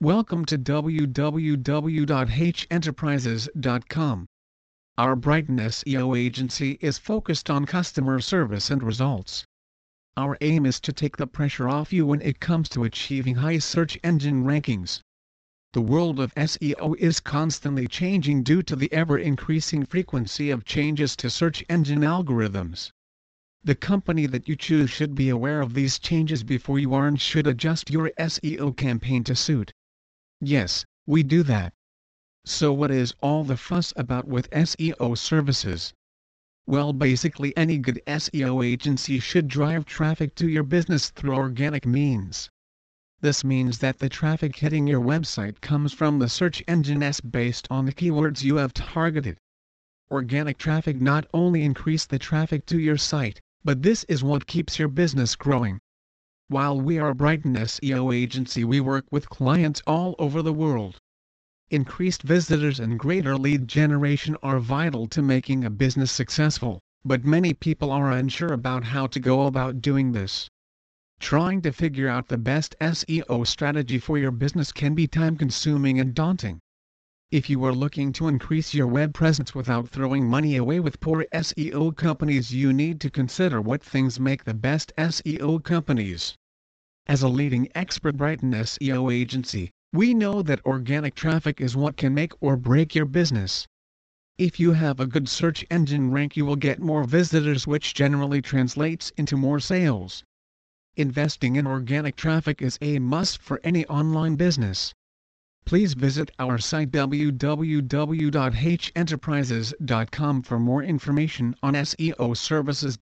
Welcome to www.henterprises.com. Our Brighton SEO agency is focused on customer service and results. Our aim is to take the pressure off you when it comes to achieving high search engine rankings. The world of SEO is constantly changing due to the ever-increasing frequency of changes to search engine algorithms. The company that you choose should be aware of these changes before you are and should adjust your SEO campaign to suit. Yes, we do that. So what is all the fuss about with SEO services? Well basically any good SEO agency should drive traffic to your business through organic means. This means that the traffic hitting your website comes from the search engine S based on the keywords you have targeted. Organic traffic not only increase the traffic to your site, but this is what keeps your business growing. While we are Brighton SEO agency we work with clients all over the world. Increased visitors and greater lead generation are vital to making a business successful, but many people are unsure about how to go about doing this. Trying to figure out the best SEO strategy for your business can be time consuming and daunting. If you are looking to increase your web presence without throwing money away with poor SEO companies you need to consider what things make the best SEO companies. As a leading expert Brighton SEO agency, we know that organic traffic is what can make or break your business. If you have a good search engine rank you will get more visitors which generally translates into more sales. Investing in organic traffic is a must for any online business please visit our site www.henterprises.com for more information on SEO services.